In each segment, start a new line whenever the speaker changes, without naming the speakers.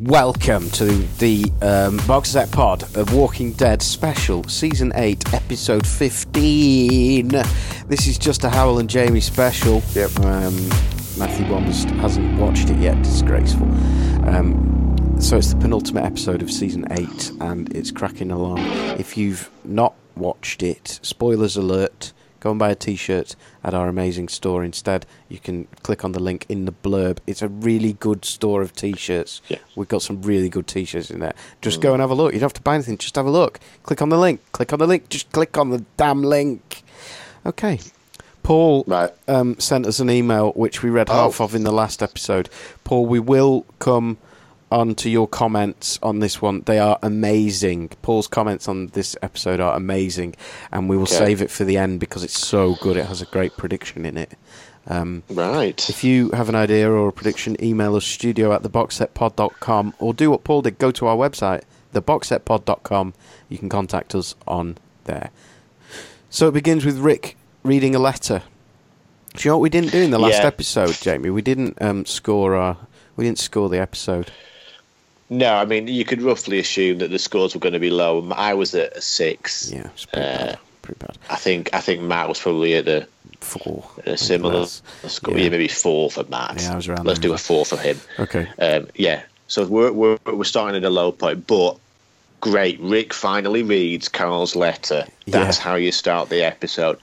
Welcome to the um, Box Set Pod, a Walking Dead special, Season 8, Episode 15. This is just a Howell and Jamie special.
Yep.
Um, Matthew Bombers hasn't watched it yet, disgraceful. Um, so it's the penultimate episode of Season 8, and it's cracking along. If you've not watched it, spoilers alert, go and buy a t shirt at our amazing store instead. You can click on the link in the blurb. It's a really good store of t shirts.
Yeah.
We've got some really good t shirts in there. Just go and have a look. You don't have to buy anything, just have a look. Click on the link. Click on the link. Just click on the damn link. Okay. Paul
Right.
um, sent us an email which we read
Oh.
half of in the last episode. Paul, we will come on to your comments on this one. They are amazing. Paul's comments on this episode are amazing, and we will
Okay.
save it for the end because it's so good. It has a great prediction in it. Um,
Right.
if you have an idea or a prediction, email us studio at theboxsetpod.com or do what Paul did. Go to our website, theboxsetpod.com. You can contact us on there. So it begins with Rick reading a letter. Do you know what we didn't do in the last
Yeah.
episode, Jamie? We didn't um, score our. We didn't score the episode.
No, I mean you could roughly assume that the scores were going to be low. I was at a six.
Yeah, it's pretty
Uh,
bad. Pretty bad.
I think I think Matt was probably at a,
Four.
a similar score.
yeah.
Yeah. maybe four for Matt.
Yeah, I was around
Let's
there.
do a four for him.
Okay.
Um, yeah. So we're, we're we're starting at a low point, but great. Rick finally reads Carl's letter. That's
Yeah.
how you start the episode.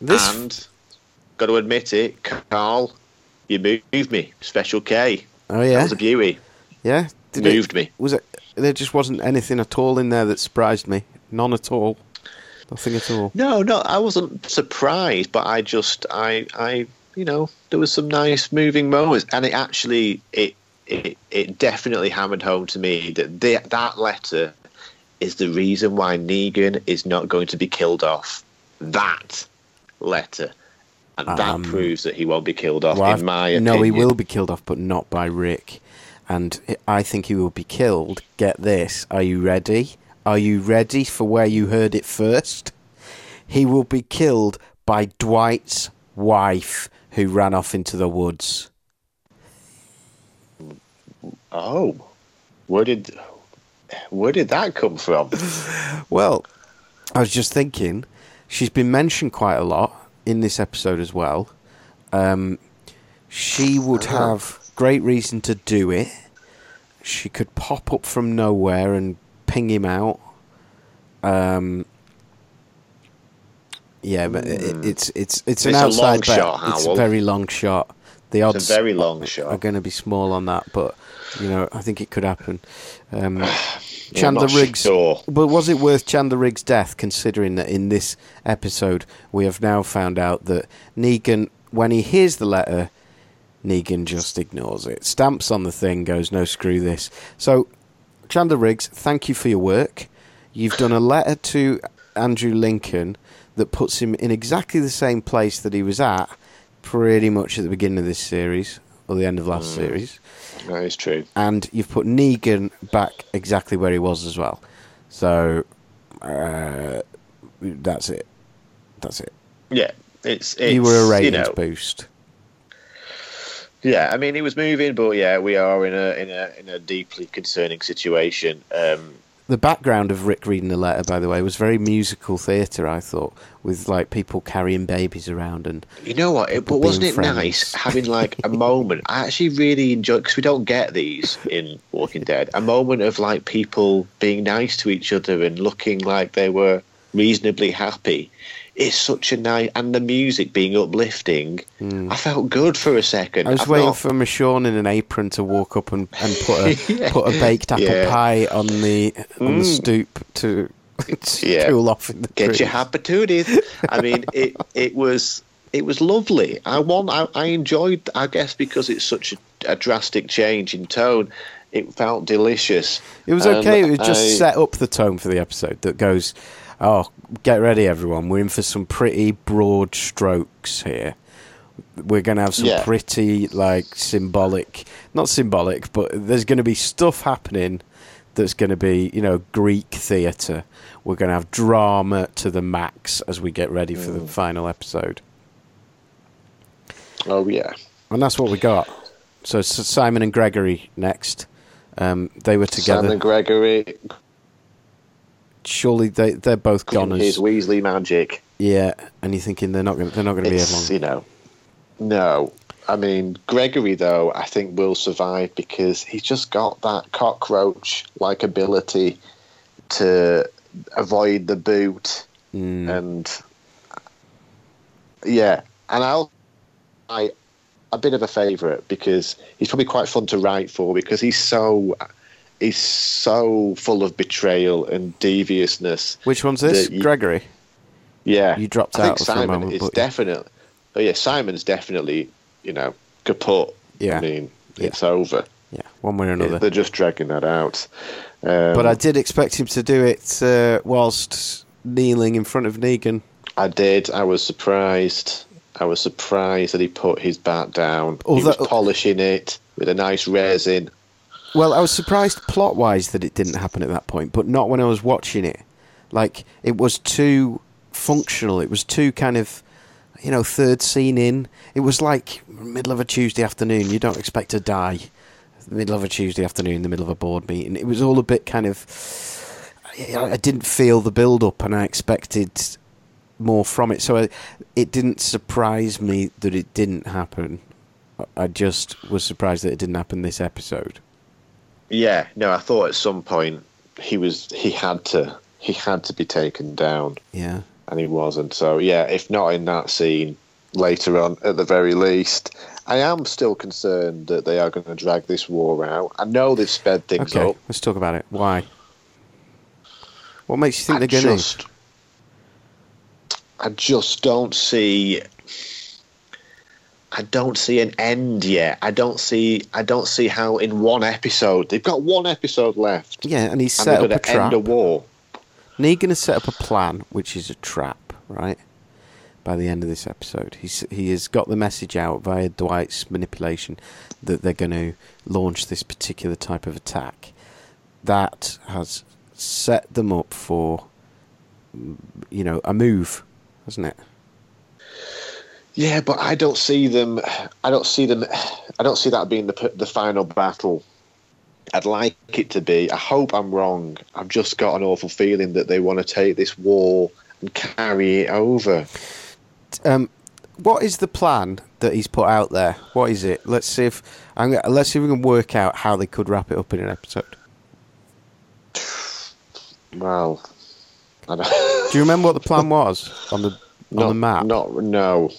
This
And got to admit it, Carl, you moved me. Special K.
Oh yeah, That
was a beauty.
yeah. Did
moved me.
Was it? There just wasn't anything at all in there that surprised me. None at all. Nothing at all.
No, no, I wasn't surprised, but I just, I, I, you know, there was some nice moving moments, and it actually, it, it, it definitely hammered home to me that the, that letter is the reason why Negan is not going to be killed off. That letter, and that
Um,
proves that he won't be killed off.
Well,
in my opinion,
no, he will be killed off, but not by Rick. And I think he will be killed. Get this. Are you ready? Are you ready for where you heard it first? He will be killed by Dwight's wife, who ran off into the woods.
Oh, where did, where did that come from?
Well, I was just thinking, she's been mentioned quite a lot in this episode as well. Um, she would have great reason to do it. She could pop up from nowhere and ping him out. Um, yeah, but it, it's it's it's an
It's
outside bet.
shot,
It's a very long shot. The odds
It's a very long
are
shot.
going to be small on that, but you know I think it could happen. Um, Chandler Riggs.
sure.
But was it worth Chandler Riggs' death, considering that in this episode we have now found out that Negan, when he hears the letter, Negan just ignores it, stamps on the thing, goes, no, screw this. So, Chandler Riggs, thank you for your work. You've done a letter to Andrew Lincoln that puts him in exactly the same place that he was at pretty much at the beginning of this series, or the end of last series
That is true.
and you've put Negan back exactly where he was as well. So uh, that's it. That's it.
Yeah, it's, it's
you were a
you
ratings
know,
boost.
Yeah, I mean he was moving, but yeah, we are in a in a in a deeply concerning situation. Um,
The background of Rick reading the letter, by the way, was very musical theatre. I thought, with like people carrying babies around and
you know what? It, but wasn't it
friends.
nice having like a moment? I actually really enjoyed because we don't get these in Walking Dead. A moment of like people being nice to each other and looking like they were reasonably happy. It's such a nice and the music being uplifting. I felt good for a second.
Hmm. I was
I've
waiting
not-
for Michonne in an apron to walk up and, and put a
Yeah.
put a baked apple
Yeah.
pie on the on the
Mm.
stoop to, to
Yeah.
cool off in the
Get your
trees.
opportunities. I mean, it it was it was lovely. I want. I, I enjoyed. I guess because it's such a, a drastic change in tone, it felt delicious.
It was okay. It was just
I-
set up the tone for the episode that goes, "Oh, get ready, everyone. We're in for some pretty broad strokes here. We're going to have some
Yeah.
pretty like symbolic, not symbolic, but there's going to be stuff happening that's going to be, you know, Greek theatre. We're going to have drama to the max as we get ready for the
Mm.
final episode."
Oh yeah.
And that's what we got. So S- Simon and Gregory next. Um, they were together.
Simon Gregory,
Surely they they're both goners.
his Weasley magic.
Yeah, and you're thinking they're not going they're not going to be here long.
you know, no. I mean, Gregory though I think will survive because he's just got that cockroach-like ability to avoid the boot
Mm.
and yeah, and I'll I a bit of a favourite because he's probably quite fun to write for because he's so he's so full of betrayal and deviousness.
Which one's this?
you-
Gregory.
Yeah,
You dropped
I think
out for a
Simon
moment,
is definitely. Oh yeah, Simon's definitely you know kaput.
Yeah.
I mean
Yeah.
it's over.
Yeah, one way or another.
They're just dragging that out. Um,
but I did expect him to do it uh, whilst kneeling in front of Negan.
I did. I was surprised. I was surprised that he put his bat down. he was polishing it with a nice resin.
Well, I was surprised plot wise that it didn't happen at that point, but not when I was watching it. Like it was too functional. It was too kind of you know, third scene in. It was like middle of a Tuesday afternoon. You don't expect to die. Middle of a Tuesday afternoon, the middle of a board meeting. It was all a bit kind of. I didn't feel the build up, and I expected more from it. So I, it didn't surprise me that it didn't happen. I just was surprised that it didn't happen this episode.
Yeah, no, I thought at some point he was he had to he had to be taken down,
Yeah.
and he wasn't. So yeah, if not in that scene, later on at the very least. I am still concerned that they are going to drag this war out. I know they've sped things
Okay,
up.
let's talk about it. Why? What makes you think
I
they're going to?
I just don't see. I don't see an end yet. I don't see. I don't see how in one episode they've got one episode left,
Yeah, and he's set up
going
a
to end
trap.
a war.
Negan has set up a plan, which is a trap, right? By the end of this episode, he's he has got the message out via Dwight's manipulation that they're going to launch this particular type of attack. That has set them up for, you know, a move, hasn't it?
Yeah, but I don't see them. I don't see them. I don't see that being the the final battle. I'd like it to be. I hope I'm wrong. I've just got an awful feeling that they want to take this war and carry it over.
Um, what is the plan that he's put out there? What is it? Let's see if I'm, let's see if we can work out how they could wrap it up in an episode.
Well, I don't,
Do you remember what the plan was on the on the map?
Not no.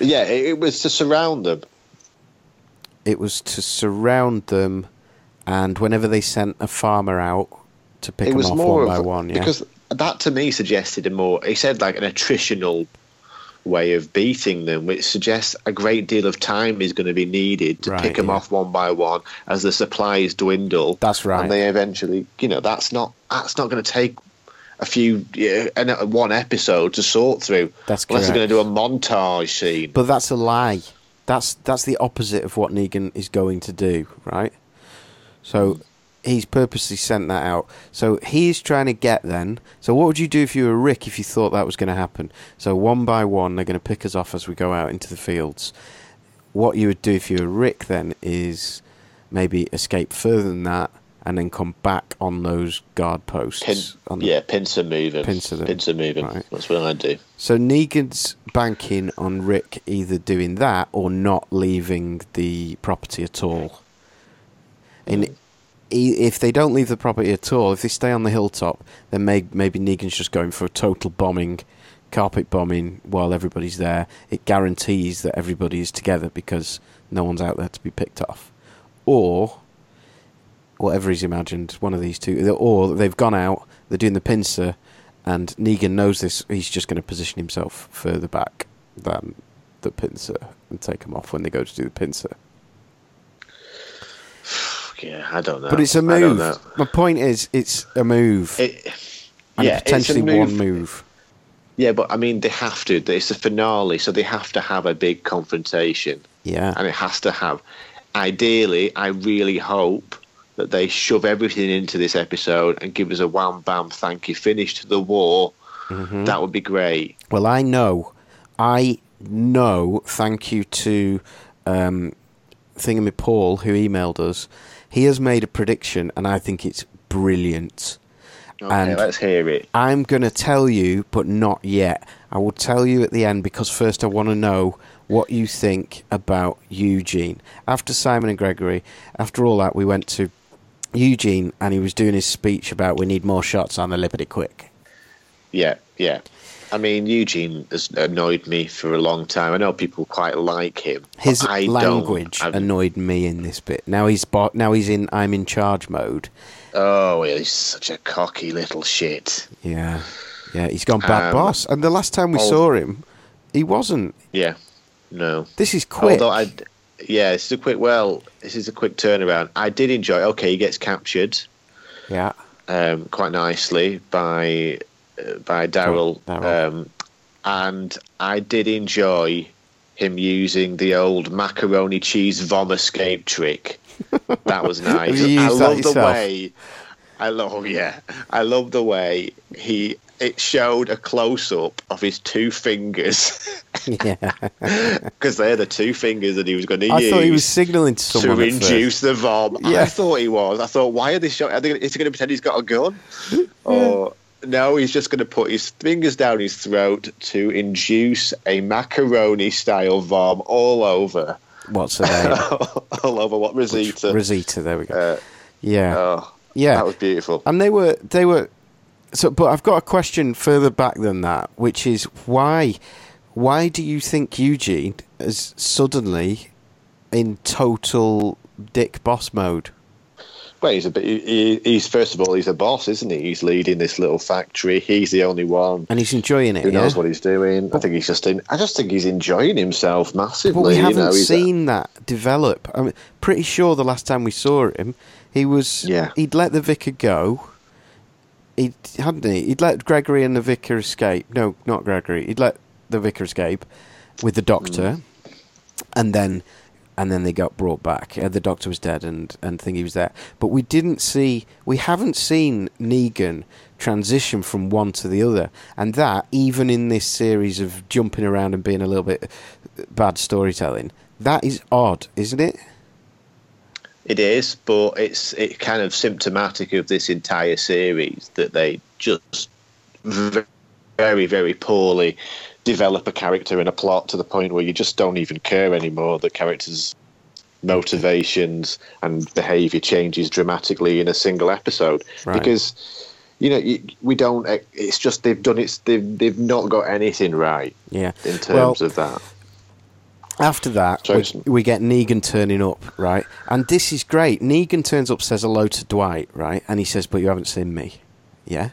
Yeah, it, it was to surround them.
It was to surround them, and whenever they sent a farmer out to pick
it
them
was
off
more
one by one, yeah.
because that to me suggested a more. He said like an attritional way of beating them, which suggests a great deal of time is going to be needed to
Right,
pick them
yeah.
off one by one as the supplies dwindle.
That's right.
And they eventually, you know, that's not that's not going to take a few yeah, an- uh, one episode to sort through.
That's
unless they're going to do a montage scene.
But that's a lie. That's that's the opposite of what Negan is going to do, right? So he's purposely sent that out. So he's trying to get then. So what would you do if you were Rick if you thought that was going to happen? So one by one they're going to pick us off as we go out into the fields. What you would do if you were Rick then is maybe escape further than that and then come back on those guard posts.
Pin,
on the-
yeah, pincer moving.
Pincer them.
Pincer moving.
Right.
That's what I do.
So Negan's banking on Rick either doing that or not leaving the property at all. And i- if they don't leave the property at all, if they stay on the hilltop, then may, maybe Negan's just going for a total bombing, carpet bombing while everybody's there. It guarantees that everybody is together because no one's out there to be picked off. Or whatever he's imagined, one of these two, or they've gone out, they're doing the pincer, and Negan knows this. He's just going to position himself further back than the pincer and take him off when they go to do the pincer.
Yeah, I don't know.
But it's a move. My point is, it's a move.
It,
and
yeah,
potentially
it's a
one move.
Yeah, but I mean, they have to. It's the finale, so they have to have a big confrontation,
Yeah.
and it has to have. Ideally, I really hope that they shove everything into this episode and give us a wham bam thank you finish to the war.
Mm-hmm.
That would be great.
Well, I know. I know, thank you to um, Thingamy Paul, who emailed us. He has made a prediction, and I think it's brilliant.
Okay,
And-
let's hear it.
I'm going to tell you, but not yet. I will tell you at the end because first I want to know what you think about Eugene. After Simon and Gregory, after all that, we went to Eugene and he was doing his speech about we need more shots on the Liberty Quick.
Yeah, yeah. I mean, Eugene has annoyed me for a long time. I know people quite like him.
His language. Annoyed me in this bit. Now he's bo- now he's in I'm in charge mode.
oh, he's such a cocky little shit.
Yeah, yeah, he's gone bad
Um,
boss. And the last time we
oh.
saw him, he wasn't.
Yeah, no.
This is quick.
Although I, yeah, this is a quick. Well, this is a quick turnaround. I did enjoy. Okay, he gets captured
yeah,
um, quite nicely by uh, by Daryl, um, and I did enjoy him using the old macaroni cheese vom escape trick. That was nice. I love the way. I love. oh, Yeah, I love the way he. It showed a close up of his two fingers
yeah.
because they're the two fingers that he was going to
I
use
thought he was signalling to someone.
to
at first.
induce the vom.
Yeah.
I thought he was. I thought, why are they showing? Are they, is he going to pretend he's got a gun? or no, he's just going to put his fingers down his throat to induce a macaroni style vom all over,
What's her name?
all over what Rosita.
Rosita. There we go.
Uh,
yeah,
oh,
yeah.
that was beautiful.
and they were they were. So, but I've got a question further back than that, which is why why do you think Eugene is suddenly in total dick boss mode?
Well, he's a bit. He, he's first of all, he's a boss, isn't he? He's leading this little factory. He's the only one.
And he's enjoying it.
Who
yeah?
knows what he's doing? I think he's just in. I just think he's enjoying himself massively.
But we haven't
know, he's a-
seen that develop. I'm pretty sure the last time we saw him, he was
Yeah.
he'd let the vicar go. He hadn't he? He'd let Gregory and the vicar escape. No, not Gregory. He'd let the vicar escape with the doctor,
Hmm.
and then and then they got brought back. Uh, the doctor was dead, and and thing he was there. But we didn't see. We haven't seen Negan transition from one to the other, and that even in this series of jumping around and being a little bit bad storytelling, that is odd, isn't it?
It is, but it's it kind of symptomatic of this entire series that they just very very poorly develop a character and a plot to the point where you just don't even care anymore. The characters' motivations and behavior changes dramatically in a single episode
Right.
because you know we don't. It's just they've done it. They've they've not got anything right
Yeah.
in terms of that.
After that, we, we get Negan turning up, right? And this is great. Negan turns up, says hello to Dwight, right? And he says, "But you haven't seen me." Yeah.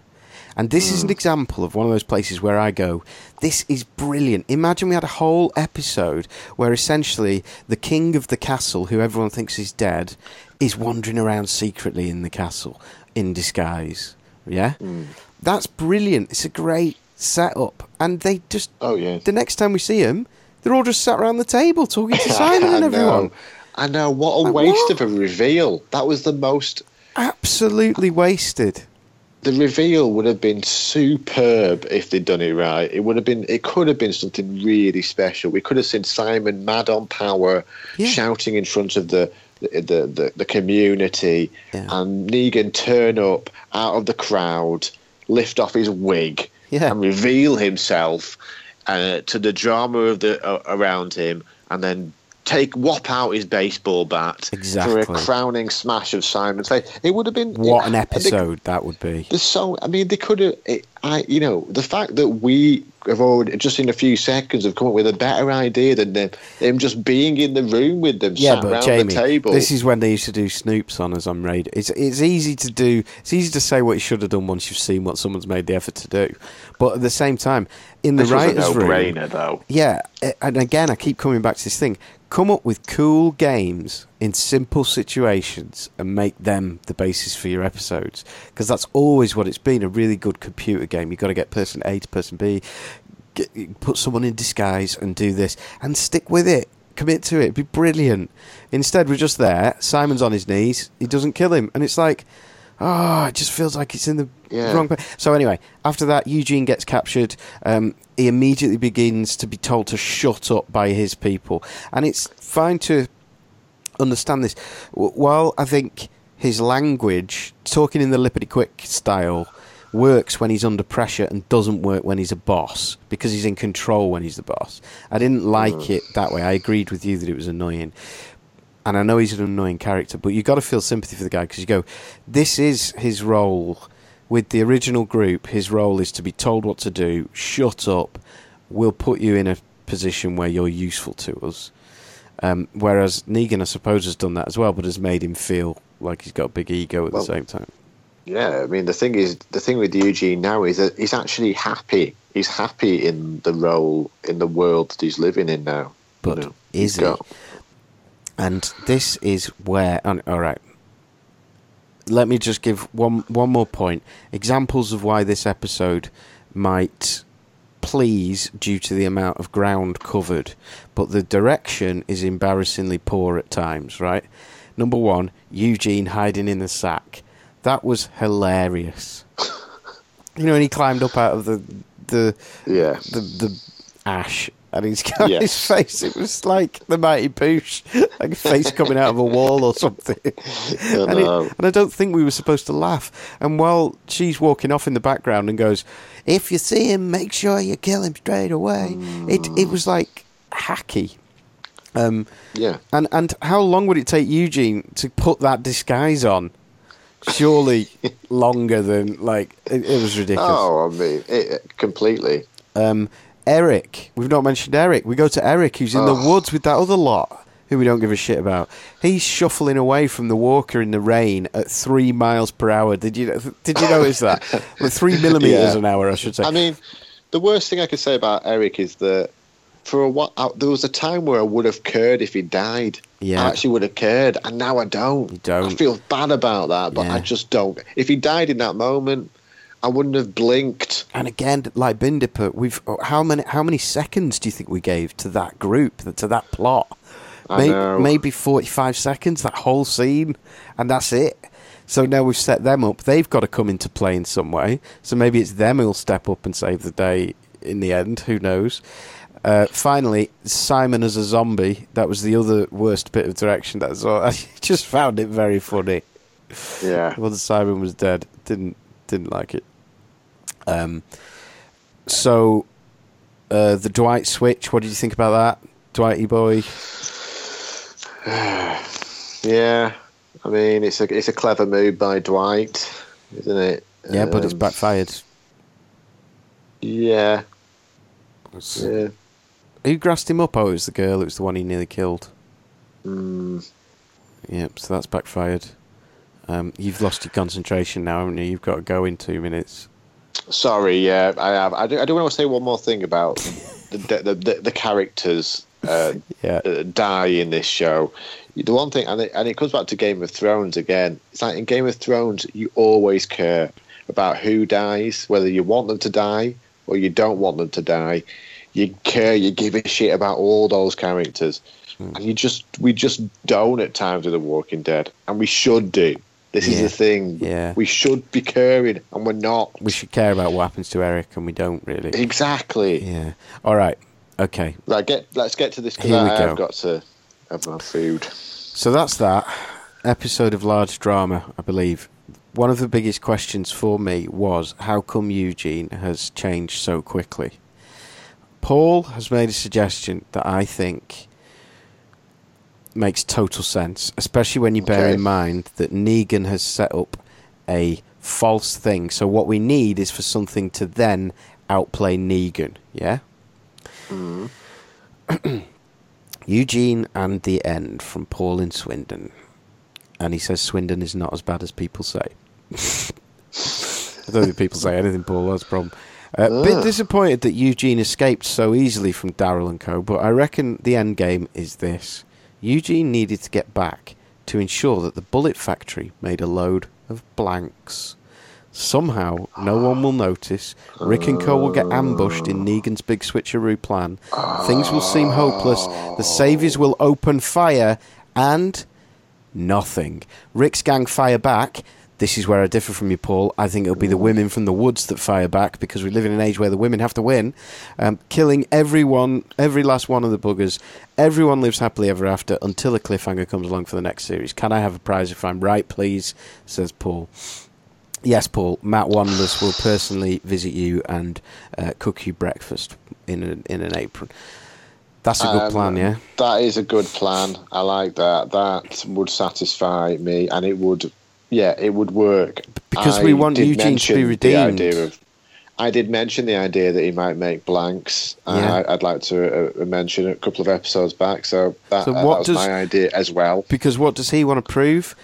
And this is an hmm. example of one of those places where I go, this is brilliant. Imagine we had a whole episode where essentially the king of the castle, who everyone thinks is dead, is wandering around secretly in the castle in disguise. Yeah? Hmm. That's brilliant. It's a great setup. And they just,
Oh yeah.
the next time we see him, they're all just sat around the table talking to Simon and everyone.
know. I know. What a
Like,
waste
what?
of a reveal. That was the most.
Absolutely wasted.
The reveal would have been superb if they'd done it right. It would have been. It could have been something really special. We could have seen Simon mad on power,
Yeah.
shouting in front of the the the, the community,
Yeah.
and Negan turn up out of the crowd, lift off his wig,
Yeah.
and reveal himself uh, to the drama of the uh, around him, and then take whop out his baseball bat
Exactly.
for a crowning smash of Simon's face. It would have been
What an
they-
episode that would be.
There's so I mean they could have it, I you know the fact that we have already just in a few seconds have come up with a better idea than them, them just being in the room with them
Yeah, but Jamie,
the table.
this is when they used to do Snoops on us on radio. It's it's easy to do. It's easy to say what you should have done once you've seen what someone's made the effort to do. But at the same time, in the
This
writers' room,
though.
yeah, and again, I keep coming back to this thing. Come up with cool games in simple situations and make them the basis for your episodes. Because that's always what it's been a really good computer game. You've got to get person A to person B, get, put someone in disguise and do this, and stick with it. Commit to it. It'd be brilliant. Instead, we're just there. Simon's on his knees. He doesn't kill him. And it's like, oh, it just feels like it's in the
Yeah.
wrong place. So anyway, after that, Eugene gets captured. Um, he immediately begins to be told to shut up by his people, and it's fine to understand this. While I think his language, talking in the lippity quick style, works when he's under pressure and doesn't work when he's a boss because he's in control when he's the boss. I didn't like mm. it that way. I agreed with you that it was annoying and I know he's an annoying character, but you've got to feel sympathy for the guy because you go, this is his role with the original group. His role is to be told what to do, shut up, we'll put you in a position where you're useful to us. Um, whereas Negan, I suppose, has done that as well, but has made him feel like he's got a big ego at
Well,
the same time.
Yeah, I mean the thing is, the thing with Eugene now is that he's actually happy. He's happy in the role in the world that he's living in now.
But
you know,
is he?
got-
And this is where. and- all right. Let me just give one one more point. Examples of why this episode might please due to the amount of ground covered, but the direction is embarrassingly poor at times. Right. Number one, Eugene hiding in the sack. That was hilarious. you know, when he climbed up out of the the
Yeah,
the the ash and he's got his face. It was like the mighty Boosh, like a face coming out of a wall or something. and, it, and I don't think we were supposed to laugh. And while she's walking off in the background and goes, "If you see him, make sure you kill him straight away." It it was like hacky. Um,
yeah.
and and how long would it take Eugene to put that disguise on? Surely longer than like it, it was ridiculous.
Oh, I mean, it, completely.
Um, Eric, we've not mentioned Eric. We go to Eric, who's in the
Oh.
woods with that other lot who we don't give a shit about. He's shuffling away from the walker in the rain at three miles per hour. Did you did you notice that? With three millimeters
Yeah.
an hour, I should say.
I mean, the worst thing I could say about Eric is that for a while, I- uh, there was a time where I would have cared if he died.
Yeah.
I actually would have cared, and now I don't.
You don't.
I feel bad about that, but
Yeah.
I just don't. If he died in that moment, I wouldn't have blinked.
and again, like Bindipper, we've how many how many seconds do you think we gave to that group to that plot?
I
May-
know.
Maybe forty five seconds that whole scene, and that's it. So now we've set them up. They've got to come into play in some way. So maybe it's them who'll step up and save the day in the end. Who knows? Uh, finally, Simon as a zombie. That was the other worst bit of direction. That's all. I just found it very funny.
Yeah.
Once Simon was dead, didn't didn't like it. Um, so uh, the Dwight switch. What did you think about that, Dwighty boy?
Yeah. I mean, it's a it's a clever move by Dwight, isn't it?
Yeah, but it's
Um,
backfired.
Yeah.
It's-
Yeah.
Who grassed him up? Oh, it was the girl. It was the one he nearly killed.
Mm,
Yep. So that's backfired. Um, you've lost your concentration now, haven't you? You've got to go in two minutes.
Sorry. Yeah, I have. I do. I do want to say one more thing about the the the, the characters. Uh,
Yeah.
uh, die in this show. The one thing, and it, and it comes back to Game of Thrones again. It's like in Game of Thrones, you always care about who dies, whether you want them to die or you don't want them to die. You care, you give a shit about all those characters,
Hmm.
and you just we just don't at times with The Walking Dead, and we should do. This is
Yeah.
the thing.
Yeah.
we should be caring, and we're not.
We should care about what happens to Eric, and we don't really.
Exactly.
Yeah. All right. Okay.
Right, get let's get to this because I've
go.
got to have my food.
So that's that episode of large drama, I believe. One of the biggest questions for me was how come Eugene has changed so quickly? Paul has made a suggestion that I think makes total sense, especially when you bear
Okay.
in mind that Negan has set up a false thing. So what we need is for something to then outplay Negan. Yeah. Eugene and the end from Paul in Swindon, and he says Swindon is not as bad as people say. I don't think people say anything, Paul. That's a problem. Uh, bit disappointed that Eugene escaped so easily from Daryl and Co. But I reckon the end game is this: Eugene needed to get back to ensure that the Bullet Factory made a load of blanks. Somehow, no one will notice. Rick and Co. will get ambushed in Negan's big switcheroo plan. Things will seem hopeless. The saviors will open fire, and nothing. Rick's gang fire back. This is where I differ from you, Paul. I think it'll be the women from the woods that fire back because we live in an age where the women have to win, um, killing everyone, every last one of the buggers. Everyone lives happily ever after until a cliffhanger comes along for the next series. Can I have a prize if I'm right, please? Says Paul. Yes, Paul. Matt Wanderless will personally visit you and uh, cook you breakfast in an in an apron. That's a good
Um,
plan, yeah.
That is a good plan. I like that. That would satisfy me, and it would, yeah, it would work.
Because
I
we want Eugene to be redeemed.
The idea of, I did mention the idea that he might make blanks. Uh,
Yeah.
I, I'd like to uh, mention a couple of episodes back. So that,
So
uh, that was
does-
my idea as well.
Because what does he want to prove?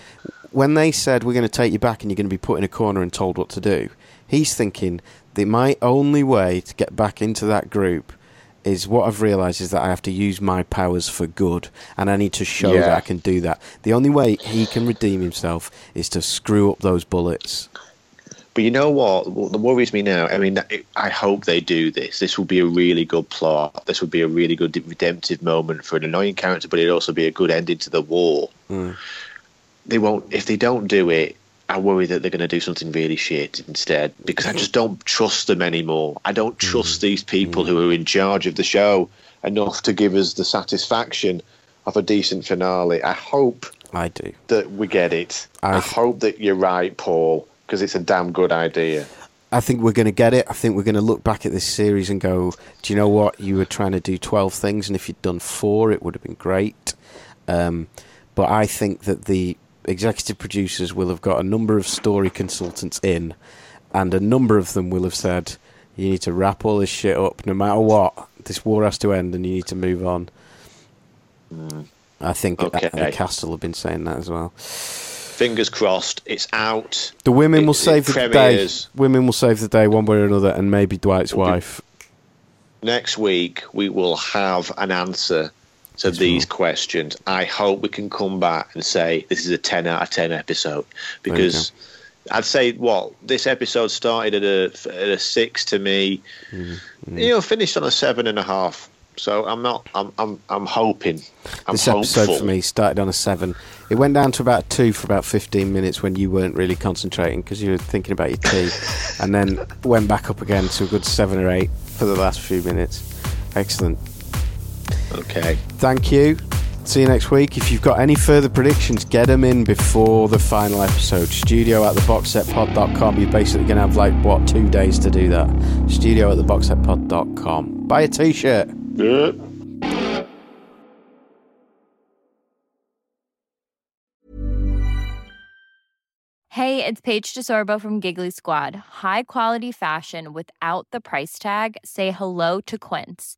When they said we're going to take you back and you're going to be put in a corner and told what to do, he's thinking that my only way to get back into that group is what I've realised is that I have to use my powers for good, and I need to show
Yeah.
that I can do that. The only way he can redeem himself is to screw up those bullets.
But you know what? What worries me now. I mean, I hope they do this. This will be a really good plot. This would be a really good redemptive moment for an annoying character, but it'd also be a good ending to the war. Hmm. They won't. If they don't do it, I worry that they're going to do something really shit instead. Because I just don't trust them anymore. I don't trust these people who are in charge of the show enough to give us the satisfaction of a decent finale. I hope
I do.
that we get it.
I
I, hope that you're right, Paul, because it's a damn good idea.
I think we're going to get it. I think we're going to look back at this series and go, do you know what? You were trying to do 12 things, and if you'd done four, it would have been great. Um, but I think that the executive producers will have got a number of story consultants in, and a number of them will have said, you need to wrap all this shit up no matter what. This war has to end, and you need to move on. I think
Okay.
the cast will have been saying that as well.
Fingers crossed, it's out.
The women
It-
will save the day. Women will save the day one way or another, and maybe Dwight's
Will be-
wife.
Next week, we will have an answer to these questions. I hope we can come back and say this is a 10 out of 10 episode. Because I'd say, what, this episode started at a, at a 6 to me,
Mm-hmm.
you know, finished on a seven and a half. So I'm not, I'm, I'm, I'm hoping. I'm
this
hopeful.
episode for me started on a seven. It went down to about two for about 15 minutes when you weren't really concentrating because you were thinking about your tea, and then went back up again to a good seven or eight for the last few minutes. Excellent.
Okay.
Thank you. See you next week. If you've got any further predictions, get them in before the final episode. Studio at theboxsetpod.com. You're basically going to have like, what, two days to do that. Studio at theboxsetpod.com. Buy a t shirt.
Yeah.
Hey, it's Paige DeSorbo from Giggly Squad. High quality fashion without the price tag. Say hello to Quince.